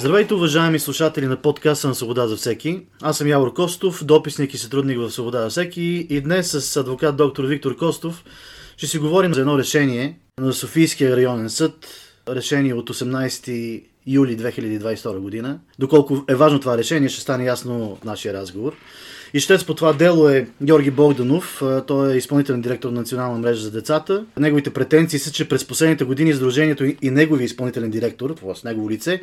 Здравейте, уважаеми слушатели на подкаста на Свобода за всеки. Аз съм Явор Костов, дописник и сътрудник в Свобода за всеки и днес с адвокат доктор Виктор Костов ще си говорим за едно решение на Софийския районен съд, решение от 18 юли 2022 година. Доколко е важно това решение, ще стане ясно в нашия разговор. Ищец по това дело е Георги Богданов. Той е изпълнителен директор на Национална мрежа за децата. Неговите претенции са, че през последните години Сдружението и негови изпълнителен директор, т.е. негово лице,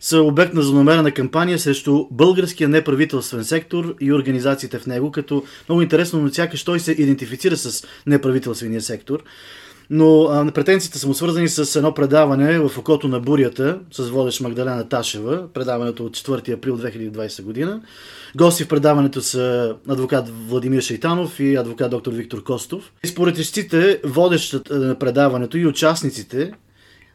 са обект на злонамерена кампания срещу българския неправителствен сектор и организациите в него, като много интересно, но сякаш той се идентифицира с неправителствения сектор. Но а, претенциите са му свързани с едно предаване в окото на бурята с водещ Магдалена Ташева, предаването от 4 април 2020 година. Гости в предаването са адвокат Владимир Шейтанов и адвокат доктор Виктор Костов. И според ищците, водещата на предаването и участниците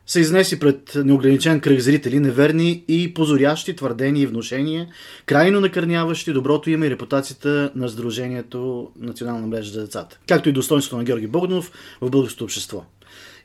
са изнеси пред неограничен кръг зрители неверни и позорящи твърдения и вношения, крайно накърняващи доброто име и репутацията на Сдружението Национална мрежа за децата, както и достоинството на Георги Богданов в българското общество.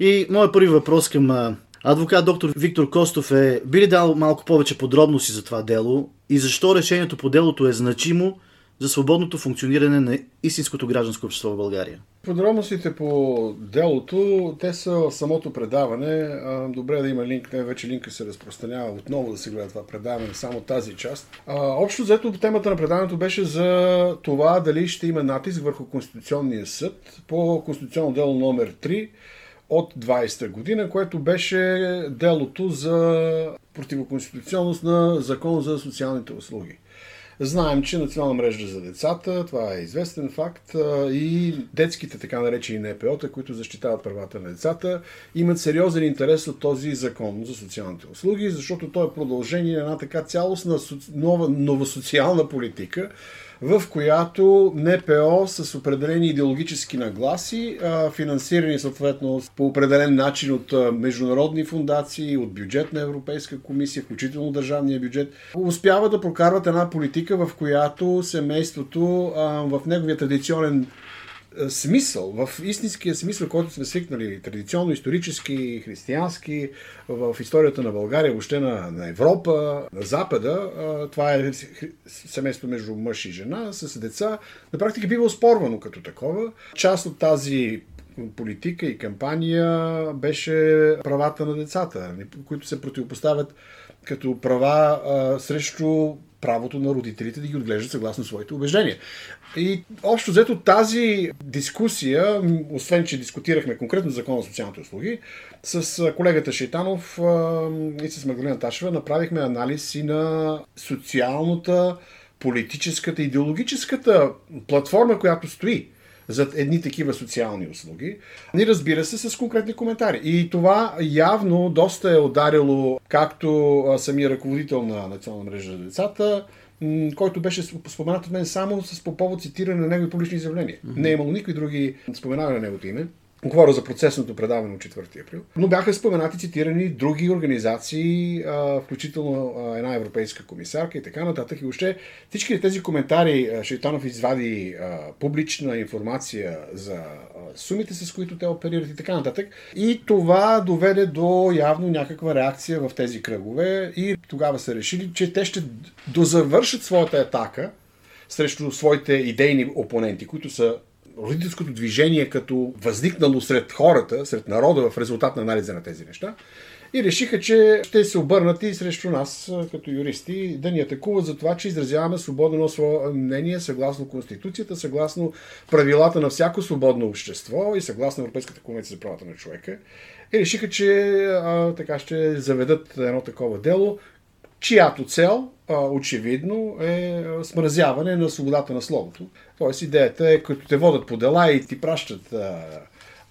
И моят първи въпрос към адвокат доктор Виктор Костов е би ли дал малко повече подробности за това дело и защо решението по делото е значимо за свободното функциониране на истинското гражданско общество в България? Подробностите по делото, те са самото предаване. Добре да има линк, не вече линка се разпространява отново да се гледа това предаване, само тази част. Общо взето темата на предаването беше за това дали ще има натиск върху Конституционния съд по Конституционно дело номер 3 от 20-та година, което беше делото за противоконституционност на закон за социалните услуги. Знаем, че Национална мрежа за децата, това е известен факт, и детските така наречени НПО-та, които защитават правата на децата, имат сериозен интерес от този закон за социалните услуги, защото той е продължение на една така цялостна нова, нова социална политика, в която НПО с определени идеологически нагласи, финансирани съответно по определен начин от международни фундации, от бюджет на Европейска комисия, включително държавния бюджет, успяват да прокарват една политика, в която семейството в неговия традиционен смисъл, в истинския смисъл, който сме свикнали, традиционно, исторически, християнски, в историята на България, въобще на, на Европа, на Запада, това е семейство между мъж и жена с деца, на практика бива оспорвано като такова. Част от тази политика и кампания беше правата на децата, които се противопоставят като права а, срещу правото на родителите да ги отглеждат съгласно своите убеждения. И общо взето тази дискусия, освен че дискутирахме конкретно закон за социалните услуги, с колегата Шейтанов и с Магдалина Ташева направихме анализ и на социалната, политическата, идеологическата платформа, която стои зад едни такива социални услуги. И разбира се с конкретни коментари. И това явно доста е ударило както самия ръководител на Национална мрежа за децата, който беше споменат от мен само с по повод цитиране на негови публични изявления. Mm-hmm. Не е имало никакви други споменаване на неговото име. Говоря за процесното предаване от 4 април. Но бяха споменати, цитирани други организации, включително една европейска комисарка и така нататък. И още всички тези коментари Шейтанов извади публична информация за сумите, с които те оперират и така нататък. И това доведе до явно някаква реакция в тези кръгове и тогава са решили, че те ще дозавършат своята атака срещу своите идейни опоненти, които са родителското движение като възникнало сред хората, сред народа в резултат на анализа на тези неща. И решиха, че ще се обърнат и срещу нас, като юристи, да ни атакуват за това, че изразяваме свободно свое мнение, съгласно Конституцията, съгласно правилата на всяко свободно общество и съгласно Европейската конвенция за правата на човека. И решиха, че а, така ще заведат едно такова дело, чиято цел очевидно е смразяване на свободата на словото. Тоест идеята е, като те водят по дела и ти пращат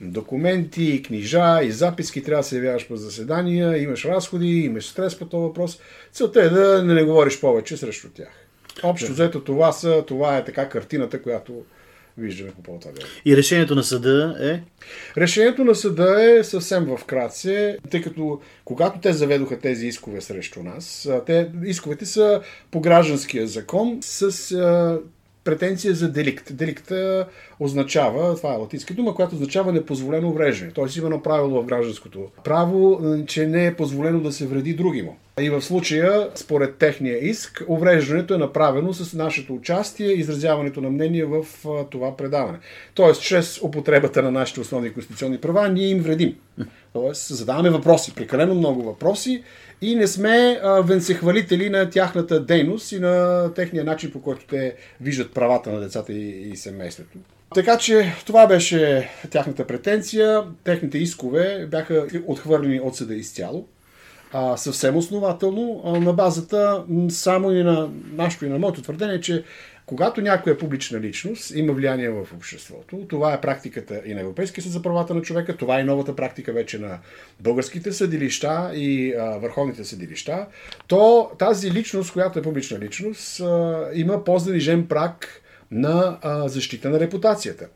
документи, книжа и записки, трябва да се явяваш по заседания, имаш разходи, имаш стрес по този въпрос. Целта е да не говориш повече срещу тях. Общо взето това, са, това е така картината, която виждаме по дело. И решението на съда е? Решението на съда е съвсем в кратце, тъй като когато те заведоха тези искове срещу нас, те, исковете са по гражданския закон с а, претенция за деликт. Деликта означава, това е латинска дума, която означава непозволено увреждане. Тоест има направило в гражданското право, че не е позволено да се вреди другимо. И в случая, според техния иск, увреждането е направено с нашето участие, изразяването на мнение в това предаване. Тоест, чрез употребата на нашите основни конституционни права, ние им вредим. Тоест, задаваме въпроси, прекалено много въпроси и не сме а, венцехвалители на тяхната дейност и на техния начин, по който те виждат правата на децата и, и семейството. Така че това беше тяхната претенция. Техните искове бяха отхвърлени от съда изцяло. А, съвсем основателно, а, на базата само и на нашето и на моето твърдение, че когато някоя публична личност има влияние в обществото, това е практиката и на Европейския съд за правата на човека, това е новата практика вече на българските съдилища и а, върховните съдилища, то тази личност, която е публична личност, а, има по-занижен прак на а, защита на репутацията.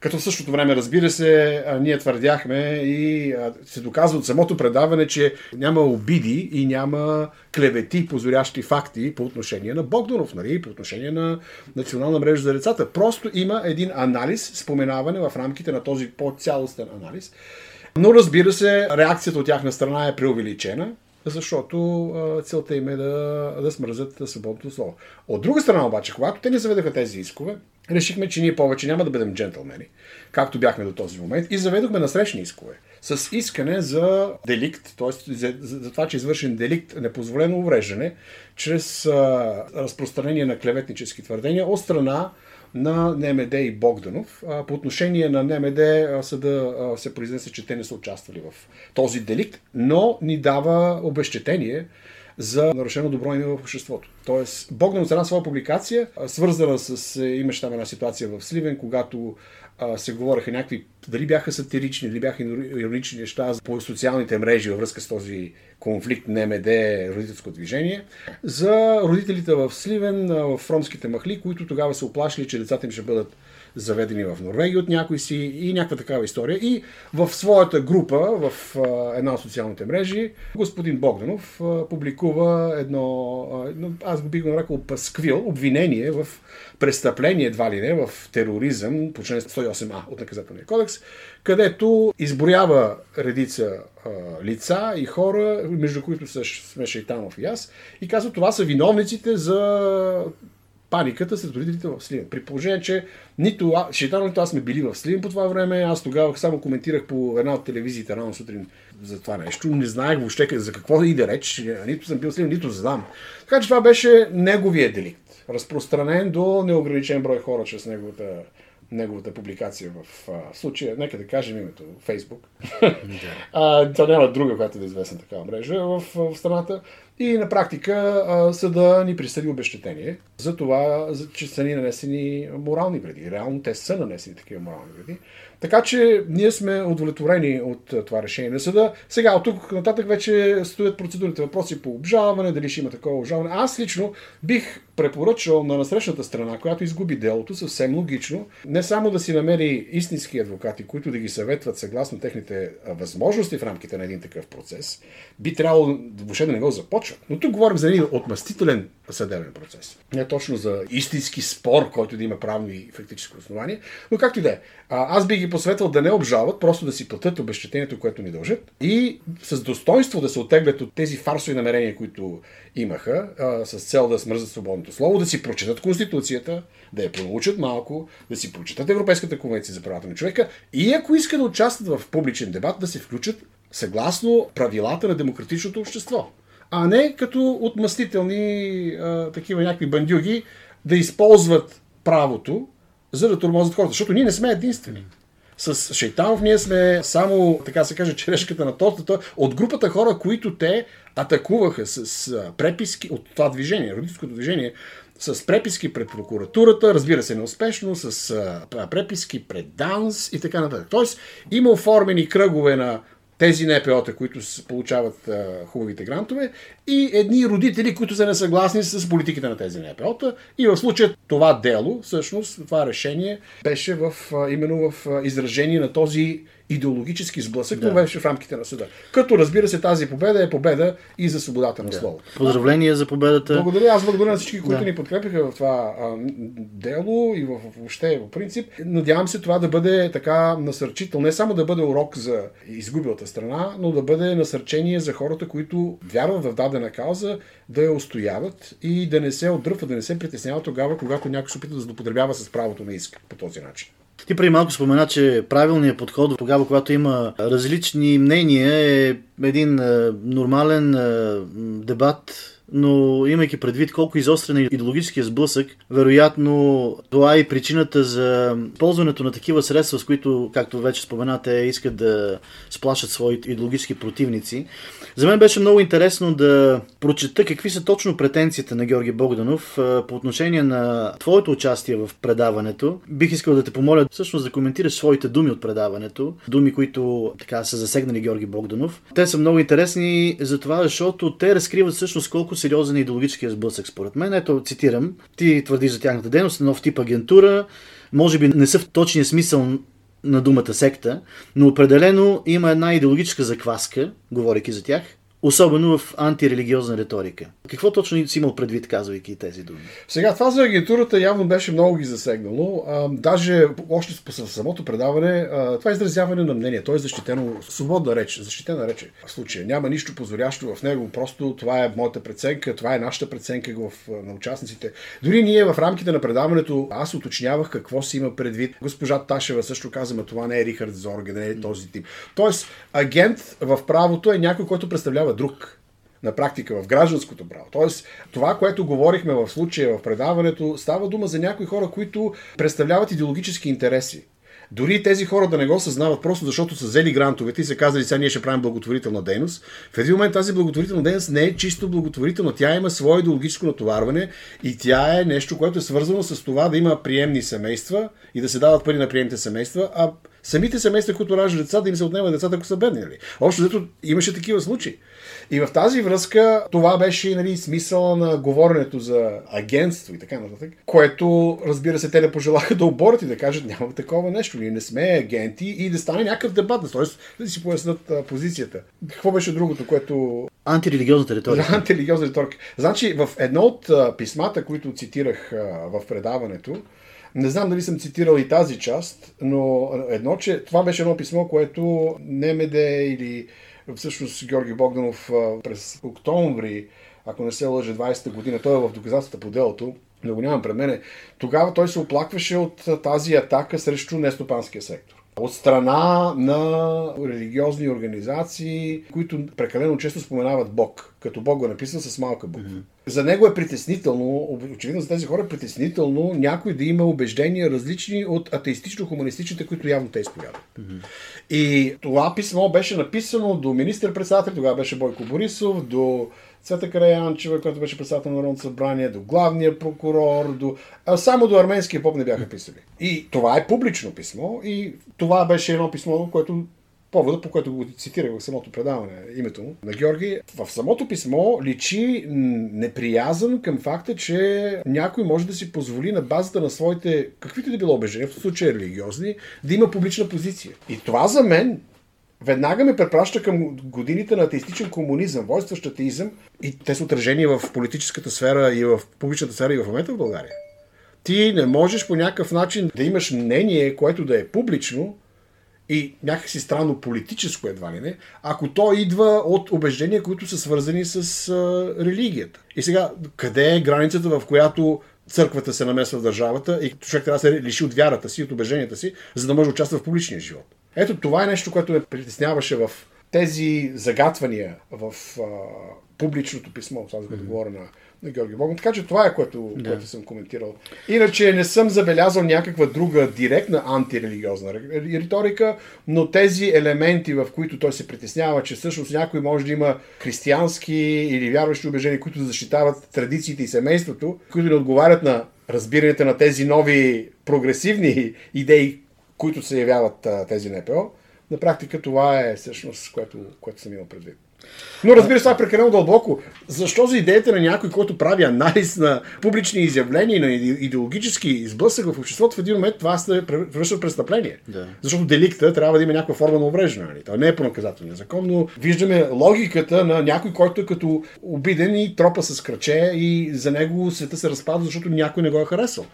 Като в същото време, разбира се, ние твърдяхме и се доказва от самото предаване, че няма обиди и няма клевети, позорящи факти по отношение на Богданов, нали, по отношение на Национална мрежа за децата. Просто има един анализ, споменаване в рамките на този по-цялостен анализ. Но разбира се, реакцията от тяхна страна е преувеличена защото целта им е да, да смръзат свободното слово. От друга страна обаче, когато те не заведаха тези искове, решихме, че ние повече няма да бъдем джентълмени, както бяхме до този момент, и заведохме насрещни искове с искане за деликт, т.е. За, за това, че е извършен деликт, непозволено увреждане, чрез а, разпространение на клеветнически твърдения от страна на НМД и Богданов. По отношение на НМД съда се произнесе, че те не са участвали в този деликт, но ни дава обещетение за нарушено добро име в обществото. Тоест, Богданов с една своя публикация, свързана с, имаше там една ситуация в Сливен, когато а, се говореха някакви, дали бяха сатирични, дали бяха иронични неща по социалните мрежи във връзка с този конфликт на МД родителско движение, за родителите в Сливен, в ромските махли, които тогава се оплашили, че децата им ще бъдат заведени в Норвегия от някой си и някаква такава история. И в своята група, в една от социалните мрежи, господин Богданов публикува едно, аз го бих го нарекал пасквил, обвинение в престъпление, едва ли не, в тероризъм по член 108а от наказателния кодекс, където изброява редица а, лица и хора, между които сме Шейтанов и аз, и казва, това са виновниците за паниката сред родителите в Сливен. При положение, че нито Шейтанов, нито аз сме били в Сливен по това време, аз тогава само коментирах по една от телевизиите рано сутрин за това нещо. Не знаех въобще за какво да иде реч. Нито съм бил в Сливен, нито знам. Така че това беше неговия деликт. Разпространен до неограничен брой хора чрез неговата неговата публикация в а, случая, нека да кажем името, Фейсбук. а, то няма друга, която да е известна такава мрежа в, в страната. И на практика съда ни присъди обещетение за това, че са ни нанесени морални вреди. Реално те са нанесени такива морални вреди. Така че ние сме удовлетворени от това решение на съда. Сега, от тук нататък вече стоят процедурните въпроси по обжалване, дали ще има такова обжалване. Аз лично бих препоръчал на насрещната страна, която изгуби делото, съвсем логично, не само да си намери истински адвокати, които да ги съветват съгласно техните възможности в рамките на един такъв процес, би трябвало въобще да не го започват. Но тук говорим за един отмъстителен съдебен процес. Не точно за истински спор, който да има правно и фактическо основание, но както и да е. Аз би ги посветвал да не обжалват, просто да си платят обещетението, което ни дължат и с достоинство да се оттеглят от тези фарсови намерения, които имаха, с цел да смръзат свободното слово, да си прочитат Конституцията, да я проучат малко, да си прочитат Европейската конвенция за правата на човека и ако искат да участват в публичен дебат, да се включат съгласно правилата на демократичното общество. А не като отмъстителни а, такива някакви бандюги да използват правото, за да тормозят хората. Защото ние не сме единствени. С Шейтанов ние сме само, така се каже, черешката на тортата от групата хора, които те атакуваха с преписки от това движение, родителското движение, с преписки пред прокуратурата, разбира се, неуспешно, с преписки пред ДАНС и така нататък. Тоест, има оформени кръгове на тези НПО-та, които получават а, хубавите грантове, и едни родители, които са несъгласни с политиките на тези НПО-та. И в случая това дело, всъщност, това решение беше в, а, именно в а, изражение на този идеологически сблъсък, да. но беше в рамките на съда. Като разбира се, тази победа е победа и за свободата на да. словото. Поздравления за победата. Благодаря. Аз благодаря на всички, които да. ни подкрепиха в това а, дело и в, въобще в принцип. Надявам се това да бъде така насърчител, не само да бъде урок за изгубилата страна, но да бъде насърчение за хората, които вярват в дадена кауза, да я устояват и да не се отдръпват, да не се притесняват тогава, когато някой се опита да злоупотребява с правото на иск по този начин. Ти преди малко спомена, че правилният подход тогава, когато има различни мнения, е един е, нормален е, дебат но имайки предвид колко изострен е идеологическия сблъсък, вероятно това е и причината за ползването на такива средства, с които, както вече споменате, искат да сплашат своите идеологически противници. За мен беше много интересно да прочета какви са точно претенциите на Георги Богданов по отношение на твоето участие в предаването. Бих искал да те помоля всъщност да коментираш своите думи от предаването, думи, които така са засегнали Георги Богданов. Те са много интересни за това, защото те разкриват всъщност колко сериозен идеологически сблъсък според мен. Ето, цитирам, ти твърдиш за тяхната дейност, нов тип агентура, може би не са в точния смисъл на думата секта, но определено има една идеологическа закваска, говоряки за тях, особено в антирелигиозна риторика. Какво точно си имал предвид, казвайки тези думи? Сега, това за агентурата явно беше много ги засегнало. А, даже още в самото предаване, а, това е изразяване на мнение. То е защитено, свободна реч, защитена реч в случая. Няма нищо позволящо в него, просто това е моята преценка, това е нашата преценка в, на участниците. Дори ние в рамките на предаването, аз уточнявах какво си има предвид. Госпожа Ташева също каза, това не е Рихард Зорге, не е този тип. Тоест, агент в правото е някой, който представлява друг на практика в гражданското право. Тоест, това, което говорихме в случая в предаването, става дума за някои хора, които представляват идеологически интереси. Дори тези хора да не го съзнават, просто защото са взели грантовете и са казали, сега ние ще правим благотворителна дейност. В един момент тази благотворителна дейност не е чисто благотворителна. Тя има свое идеологическо натоварване и тя е нещо, което е свързано с това да има приемни семейства и да се дават пари на приемните семейства, а самите семейства, които раждат деца, да им се отнема децата, ако са бедни. Нали? Общо имаше такива случаи. И в тази връзка това беше нали, смисъла на говоренето за агентство и така нататък, което, разбира се, те не пожелаха да оборят и да кажат няма такова нещо, ние не сме агенти и да стане някакъв дебат, т.е. да си пояснат позицията. Какво беше другото, което... Антирелигиозната риторика. Антирелигиозна риторика. Значи, в едно от писмата, които цитирах в предаването, не знам дали съм цитирал и тази част, но едно, че това беше едно писмо, което Немеде или всъщност Георги Богданов през октомври, ако не се лъже 20-та година, той е в доказателствата по делото, не го нямам пред мене, тогава той се оплакваше от тази атака срещу нестопанския сектор. От страна на религиозни организации, които прекалено често споменават Бог, като Бог го е написан с малка буква. Mm-hmm. За него е притеснително, очевидно за тези хора е притеснително някой да има убеждения различни от атеистично-хуманистичните, които явно те изповядат. Mm-hmm. И това писмо беше написано до министър-председател, тогава беше Бойко Борисов, до Цвета Караянчева, която беше председател на Народното събрание, до главния прокурор, до... А само до арменския поп не бяха писали. И това е публично писмо и това беше едно писмо, което повода, по което го цитирах в самото предаване, името му, на Георги. В самото писмо личи неприязан към факта, че някой може да си позволи на базата на своите, каквито да било убеждения, в случая религиозни, да има публична позиция. И това за мен веднага ме препраща към годините на атеистичен комунизъм, войстващ атеизъм и те са отражени в политическата сфера и в публичната сфера и в момента в България. Ти не можеш по някакъв начин да имаш мнение, което да е публично и някакси странно политическо едва ли не, ако то идва от убеждения, които са свързани с а, религията. И сега, къде е границата, в която църквата се намесва в държавата и човек трябва да се лиши от вярата си, от убежденията си, за да може да участва в публичния живот? Ето това е нещо, което ме притесняваше в тези загатвания в а, публичното писмо, това за да говоря на, на Георги Богдан. Така че това е което, да. което съм коментирал. Иначе не съм забелязал някаква друга директна антирелигиозна риторика, но тези елементи, в които той се притеснява, че всъщност някой може да има християнски или вярващи убеждения, които защитават традициите и семейството, които не отговарят на разбирането на тези нови прогресивни идеи, които се явяват тези НПО, на практика това е всъщност, което, което съм имал предвид. Но разбира се, това е прекалено дълбоко. Защо за идеята на някой, който прави анализ на публични изявления и на идеологически изблъсък в обществото, в един момент това се превръща в престъпление? Да. Защото деликта трябва да има някаква форма на увреждане. Нали? Това не е по наказателния закон, но виждаме логиката на някой, който е като обиден и тропа с кръче и за него света се разпада, защото някой не го е харесал.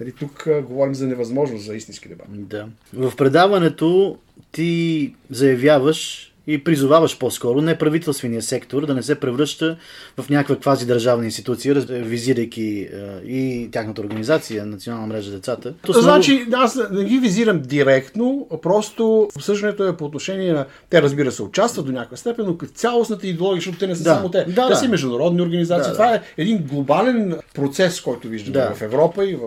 Нали, тук а, говорим за невъзможност за истински дебат. Да. В предаването ти заявяваш, и призоваваш по-скоро неправителствения сектор да не се превръща в някаква квази държавна институция, визирайки е, и тяхната организация, Национална мрежа за децата. То значи, аз не ги визирам директно, просто обсъждането е по отношение на... Те, разбира се, участват до някаква степен, но цялостната идеология, защото те не са да. само те. Да, те да. са международни организации. Да, Това да. е един глобален процес, който виждаме Да. в Европа и в,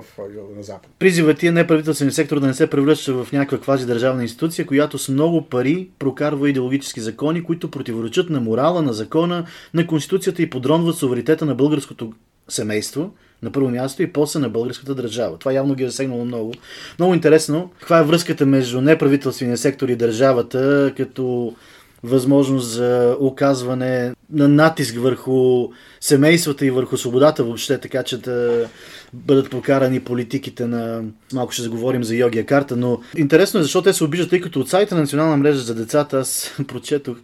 на Запад. Призивът ти е неправителствения сектор да не се превръща в някаква квази държавна институция, която с много пари прокарва идеологически закони, които противоречат на морала, на закона, на конституцията и подронват суверенитета на българското семейство на първо място и после на българската държава. Това явно ги е засегнало много. Много интересно, каква е връзката между неправителствения сектор и държавата, като възможност за оказване на натиск върху семействата и върху свободата въобще, така че да бъдат прокарани политиките на... Малко ще заговорим за йогия карта, но интересно е защо те се обиждат, тъй като от сайта на Национална мрежа за децата аз прочетох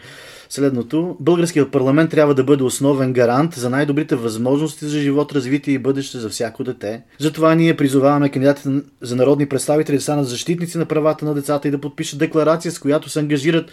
следното. Българският парламент трябва да бъде основен гарант за най-добрите възможности за живот, развитие и бъдеще за всяко дете. Затова ние призоваваме кандидатите за народни представители да станат защитници на правата на децата и да подпишат декларация, с която се ангажират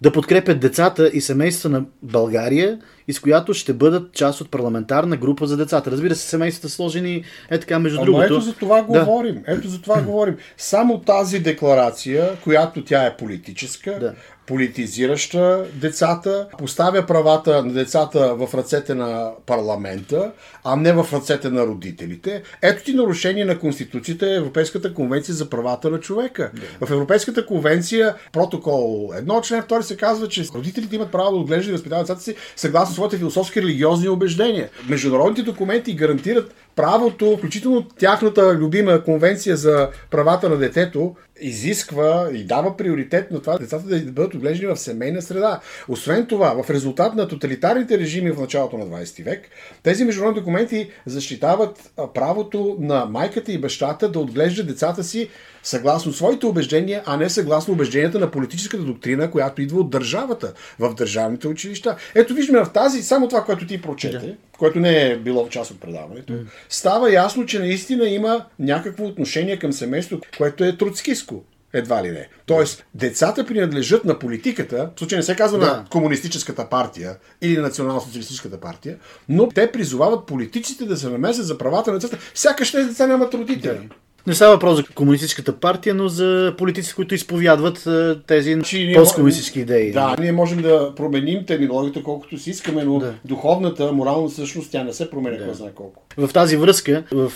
да подкрепят децата и семействата на България и с която ще бъдат част от парламентарна група за децата. Разбира се, семействата сложени е така между Ама другото. ето за това Да. говорим. Ето за това говорим. Само тази декларация, която тя е политическа, Да. политизираща децата, поставя правата на децата в ръцете на парламента, а не в ръцете на родителите. Ето ти нарушение на Конституцията Европейската конвенция за правата на човека. В Европейската конвенция, протокол 1, член 2 се казва, че родителите имат право да отглеждат и възпитават децата си съгласно своите философски религиозни убеждения. Международните документи гарантират правото, включително тяхната любима конвенция за правата на детето, изисква и дава приоритет на това децата да бъдат отглеждани в семейна среда. Освен това, в резултат на тоталитарните режими в началото на 20 век, тези международни документи защитават правото на майката и бащата да отглеждат децата си съгласно своите убеждения, а не съгласно убежденията на политическата доктрина, която идва от държавата в държавните училища. Ето виждаме в тази, само това, което ти прочете, което не е било част от предаването, става ясно, че наистина има някакво отношение към семейството, което е троцкиско. Едва ли не. Тоест, децата принадлежат на политиката, в случай не се казва Да. на комунистическата партия или на национално-социалистическата партия, но те призовават политиците да се намесят за правата на децата. Сякаш тези деца нямат родители. Не става въпрос за комунистическата партия, но за политици, които изповядват е, тези Значи ние посткомунистически идеи. Да, ние можем да променим терминологията колкото си искаме, но Да. духовната, морална същност, тя не се променя, кой знае колко. В тази връзка, в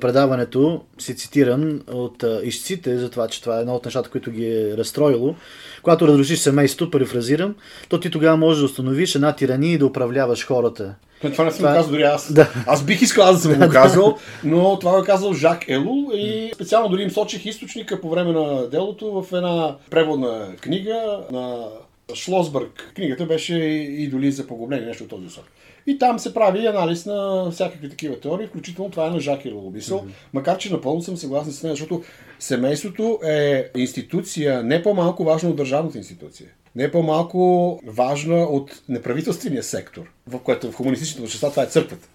предаването си цитиран от ищците за това, че това е едно от нещата, които ги е разстроило. Когато разрушиш семейството, перифразирам, то ти тогава можеш да установиш една тирания и да управляваш хората. Но Това не съм Това- го казал дори аз. Да. Аз бих искал аз да съм го казал, но това го е казал Жак Елул и специално дори им сочих източника по време на делото в една преводна книга на Шлосбърг. Книгата беше Идоли за погубление, нещо от този сорт. И там се прави анализ на всякакви такива теории, включително това е на Жак Елул Бисъл, макар че напълно съм съгласен с нея, защото семейството е институция не по-малко важна от държавната институция. Не по-малко важна от неправителствения сектор, в което в комунистичните общества това е църквата.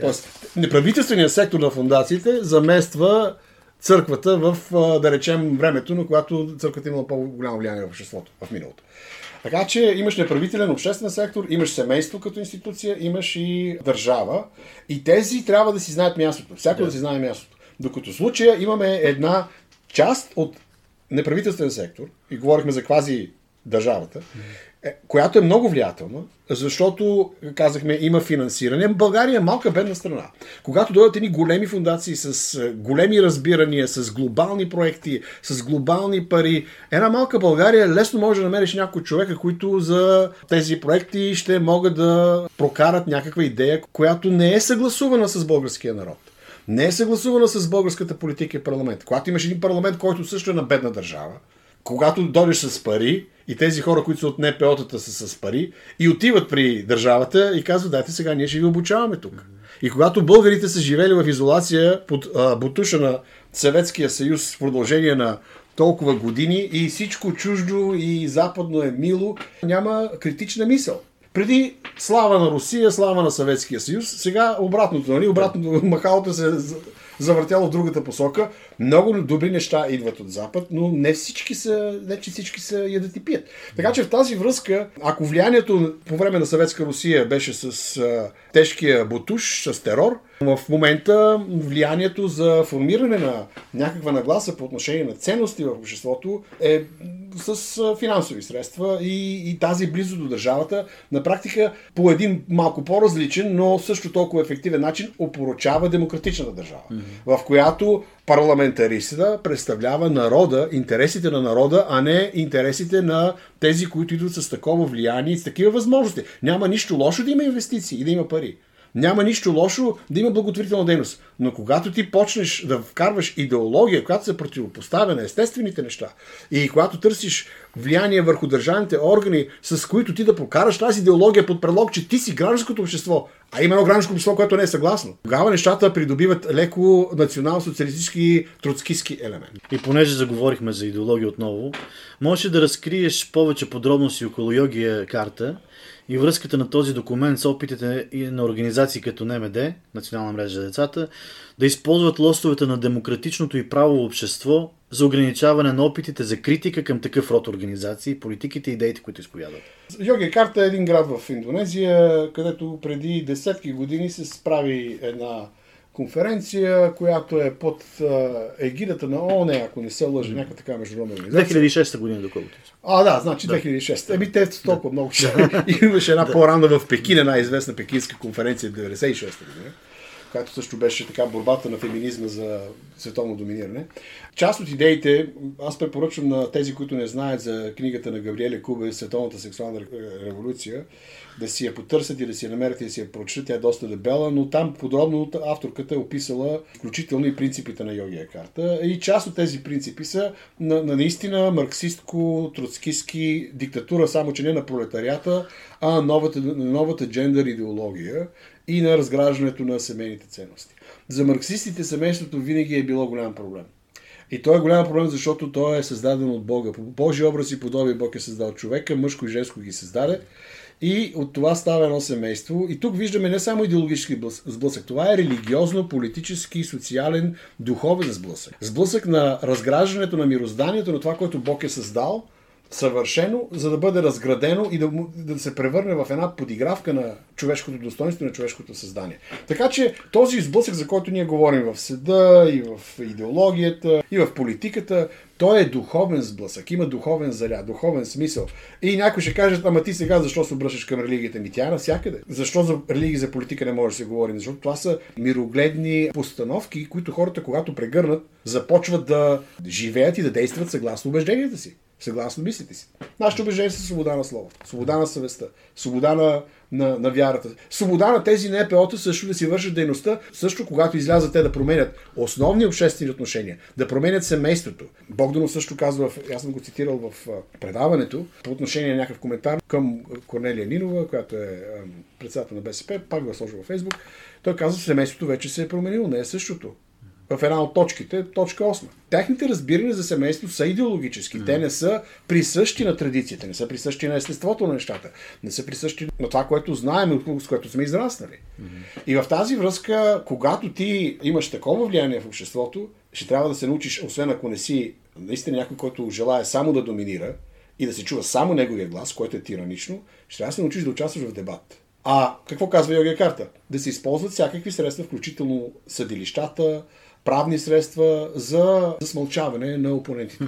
Тоест, неправителственият сектор на фундациите замества църквата в, да речем, времето, на когато църквата имала по-голямо влияние в обществото, в миналото. Така че имаш неправителен обществен сектор, имаш семейство като институция, имаш и държава. И тези трябва да си знаят мястото. Всяко да, си знае мястото. Докато в случая имаме една част от неправителствен сектор, и говорихме за квази държавата, която е много влиятелна, защото, казахме, има финансиране. България е малка бедна страна. Когато дойдат едни големи фундации с е, големи разбирания, с глобални проекти, с глобални пари, една малка България лесно може да намериш някои човека, които за тези проекти ще могат да прокарат някаква идея, която не е съгласувана с българския народ не е съгласувана с българската политика и парламент. Когато имаш един парламент, който също е на бедна държава, когато дойдеш с пари, и тези хора, които са от НПО-тата са с пари, и отиват при държавата и казват, дайте сега, ние ще ви обучаваме тук. И когато българите са живели в изолация под а, бутуша на Съветския съюз в продължение на толкова години и всичко чуждо и западно е мило, няма критична мисъл. Преди слава на Русия, слава на Съветския съюз, сега обратното, нали? Обратното, махалото се завъртяло в другата посока. Много добри неща идват от Запад, но не всички са, не че всички са ядат и пият. Така че в тази връзка, ако влиянието по време на Съветска Русия беше с а, тежкия бутуш, с терор, в момента влиянието за формиране на някаква нагласа по отношение на ценности в обществото е с финансови средства и, и тази близо до държавата на практика по един малко по-различен, но също толкова ефективен начин опоручава демократичната държава, mm-hmm. в която парламентариста представлява народа, интересите на народа, а не интересите на тези, които идват с такова влияние и с такива възможности. Няма нищо лошо да има инвестиции и да има пари. Няма нищо лошо да има благотворителна дейност. Но когато ти почнеш да вкарваш идеология, която се противопоставя на естествените неща и когато търсиш влияние върху държавните органи, с които ти да покараш тази идеология под предлог, че ти си гражданското общество, а има едно гражданско общество, което не е съгласно. Тогава нещата придобиват леко национал-социалистически, троцкистски елемент. И понеже заговорихме за идеология отново, можеш да разкриеш повече подробности около йогия карта и връзката на този документ с опитите на организации като НМД, Национална мрежа за децата, да използват лостовете на демократичното и право общество за ограничаване на опитите за критика към такъв род организации, политиките и идеите, които изповядат. Йоги Карта е един град в Индонезия, където преди десетки години се справи една конференция, която е под егидата на ООН, ако не се лъжи, някаква така международна организация. 2006 година, доколкото. А, да, значи да. 2006. Еми, те толкова много ще. Имаше една по-рано в Пекин, една известна пекинска конференция в 96 година която също беше така борбата на феминизма за световно доминиране. Част от идеите, аз препоръчвам на тези, които не знаят за книгата на Габриеле Куба Световната сексуална революция, да си я потърсят и да си я намерят и да си я прочитат. Тя е доста дебела, но там подробно авторката е описала включително и принципите на йогия карта. И част от тези принципи са на, на наистина марксистко, троцкистски диктатура, само че не на пролетарията, а новата, новата джендър идеология и на разграждането на семейните ценности. За марксистите семейството винаги е било голям проблем. И то е голям проблем, защото то е създадено от Бога. По Божи образ и подобие Бог е създал човека, мъжко и женско ги създаде. И от това става едно семейство. И тук виждаме не само идеологически сблъсък, това е религиозно, политически, социален, духовен сблъсък. Сблъсък на разграждането на мирозданието, на това, което Бог е създал, съвършено, за да бъде разградено и да, да се превърне в една подигравка на човешкото достоинство, на човешкото създание. Така че този сблъсък, за който ние говорим в седа, и в идеологията, и в политиката, той е духовен сблъсък, има духовен заряд, духовен смисъл. И някой ще каже, ама ти сега защо се обръщаш към религията ми? Тя е навсякъде. Защо за религия за политика не може да се говори? Защото това са мирогледни постановки, които хората, когато прегърнат, започват да живеят и да действат съгласно убежденията си съгласно мислите си. Нашите убеждения са свобода на словото, свобода на съвестта, свобода на, на, на вярата. Свобода на тези НПО-та също да си вършат дейността, също когато излязат те да променят основни обществени отношения, да променят семейството. Богданов също казва, аз съм го цитирал в предаването, по отношение на някакъв коментар към Корнелия Нинова, която е председател на БСП, пак го сложил във Фейсбук. Той казва, семейството вече се е променило, не е същото в една от точките, точка 8. Техните разбирания за семейство са идеологически. Mm. Те не са присъщи на традицията, не са присъщи на естеството на нещата, не са присъщи на това, което знаем, с което сме израснали. Mm-hmm. И в тази връзка, когато ти имаш такова влияние в обществото, ще трябва да се научиш, освен ако не си наистина някой, който желая само да доминира и да се чува само неговия глас, който е тиранично, ще трябва да се научиш да участваш в дебат. А какво казва Йогия Карта? Да се използват всякакви средства, включително съдилищата, правни средства за смълчаване на опонентите.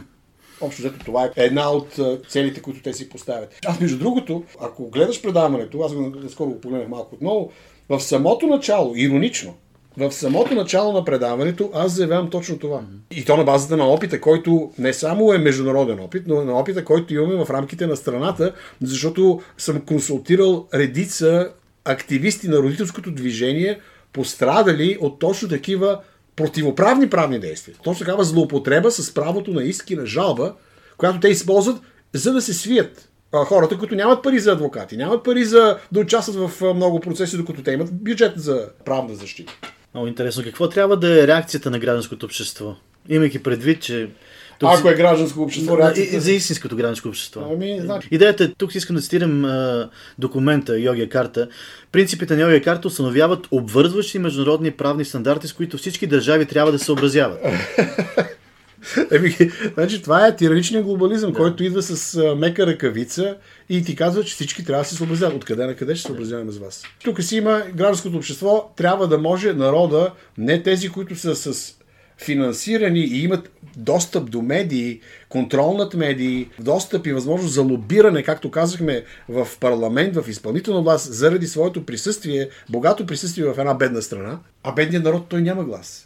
Общо взето това е една от целите, които те си поставят. Аз между другото, ако гледаш предаването, аз го скоро го погледнах малко отново, в самото начало, иронично, в самото начало на предаването аз заявявам точно това. И то на базата на опита, който не само е международен опит, но на опита, който имаме в рамките на страната, защото съм консултирал редица активисти на родителското движение, пострадали от точно такива противоправни правни действия. Точно такава злоупотреба с правото на иски на жалба, която те използват, за да се свият а, хората, които нямат пари за адвокати, нямат пари за да участват в а, много процеси, докато те имат бюджет за правна защита. Много интересно. Какво трябва да е реакцията на гражданското общество? Имайки предвид, че тук Ако е гражданско общество, реакцията... За истинското гражданско общество. Ами, значи... Идеята е, тук искам да цитирам а, документа Йогия карта. Принципите на Йогия карта установяват обвързващи международни правни стандарти, с които всички държави трябва да се съобразяват. Еми, значи, това е тираничният глобализъм, да. който идва с а, мека ръкавица и ти казва, че всички трябва да се съобразяват. Откъде на къде ще се съобразяваме с вас? Тук си има гражданското общество, трябва да може народа, не тези, които са с финансирани и имат достъп до медии, контрол над медии, достъп и възможност за лобиране, както казахме, в парламент, в изпълнителна власт, заради своето присъствие, богато присъствие в една бедна страна, а бедният народ той няма глас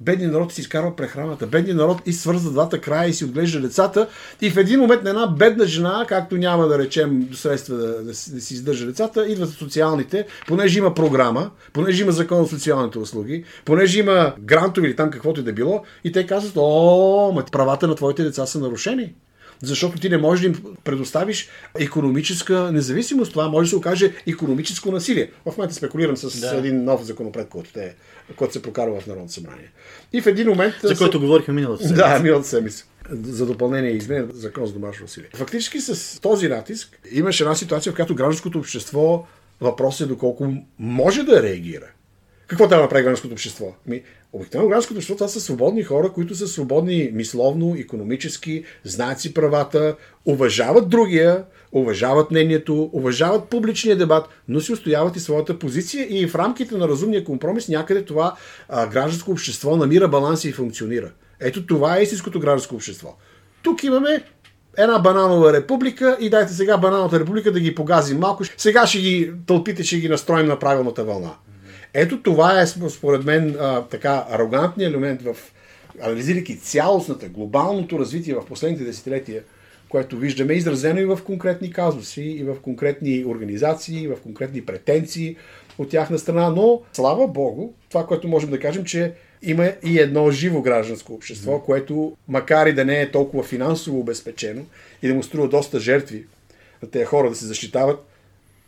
бедният народ си изкарва прехраната. Бедният народ и свързва двата края и си отглежда децата. И в един момент на една бедна жена, както няма да речем средства да, да, да си издържа децата, идват социалните, понеже има програма, понеже има закон за социалните услуги, понеже има грантови или там каквото и да било, и те казват, о, ма правата на твоите деца са нарушени защото ти не можеш да им предоставиш економическа независимост. Това може да се окаже економическо насилие. В момента спекулирам с да. един нов законопроект, който, те, който се прокарва в Народното събрание. И в един момент... За който са... говорихме миналата седмица. Да, миналата седмица за допълнение и изменение закон за домашно насилие. Фактически с този натиск имаше една ситуация, в която гражданското общество въпрос е доколко може да реагира. Какво трябва да направи гражданското общество? Ми, обикновено гражданското общество това са свободни хора, които са свободни мисловно, економически, знаят си правата, уважават другия, уважават мнението, уважават публичния дебат, но си устояват и своята позиция и в рамките на разумния компромис някъде това гражданско общество намира баланс и функционира. Ето това е истинското гражданско общество. Тук имаме една бананова република и дайте сега банановата република да ги погазим малко. Сега ще ги тълпите, ще ги настроим на правилната вълна. Ето това е, според мен, а, така арогантният елемент в анализирайки цялостната, глобалното развитие в последните десетилетия, което виждаме изразено и в конкретни казуси, и в конкретни организации, и в конкретни претенции от тяхна страна, но слава Богу, това, което можем да кажем, че има и едно живо гражданско общество, mm. което, макар и да не е толкова финансово обезпечено и да му струва доста жертви на тези хора да се защитават,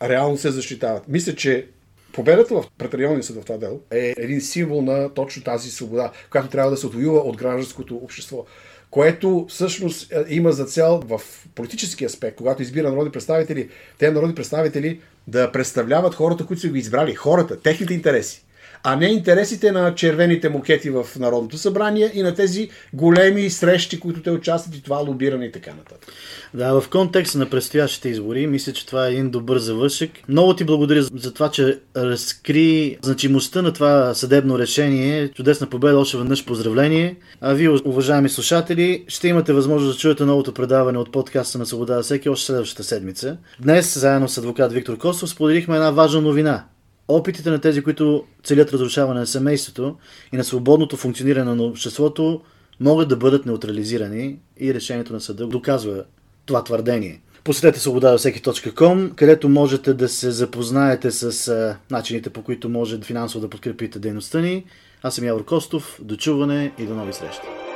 реално се защитават. Мисля, че Победата в претариалния съд в това дело е един символ на точно тази свобода, която трябва да се отвоюва от гражданското общество което всъщност е, има за цел в политически аспект, когато избира народни представители, те народни представители да представляват хората, които са го избрали, хората, техните интереси а не интересите на червените мукети в Народното събрание и на тези големи срещи, които те участват и това лобиране и така нататък. Да, в контекста на предстоящите избори, мисля, че това е един добър завършек. Много ти благодаря за това, че разкри значимостта на това съдебно решение. Чудесна победа, още веднъж поздравление. А вие, уважаеми слушатели, ще имате възможност да чуете новото предаване от подкаста на Свобода всеки още следващата седмица. Днес, заедно с адвокат Виктор Костов, споделихме една важна новина опитите на тези, които целят разрушаване на семейството и на свободното функциониране на обществото, могат да бъдат неутрализирани и решението на съда доказва това твърдение. Посетете свобода всеки.com, където можете да се запознаете с начините по които може финансово да подкрепите дейността ни. Аз съм Явор Костов. До чуване и до нови срещи.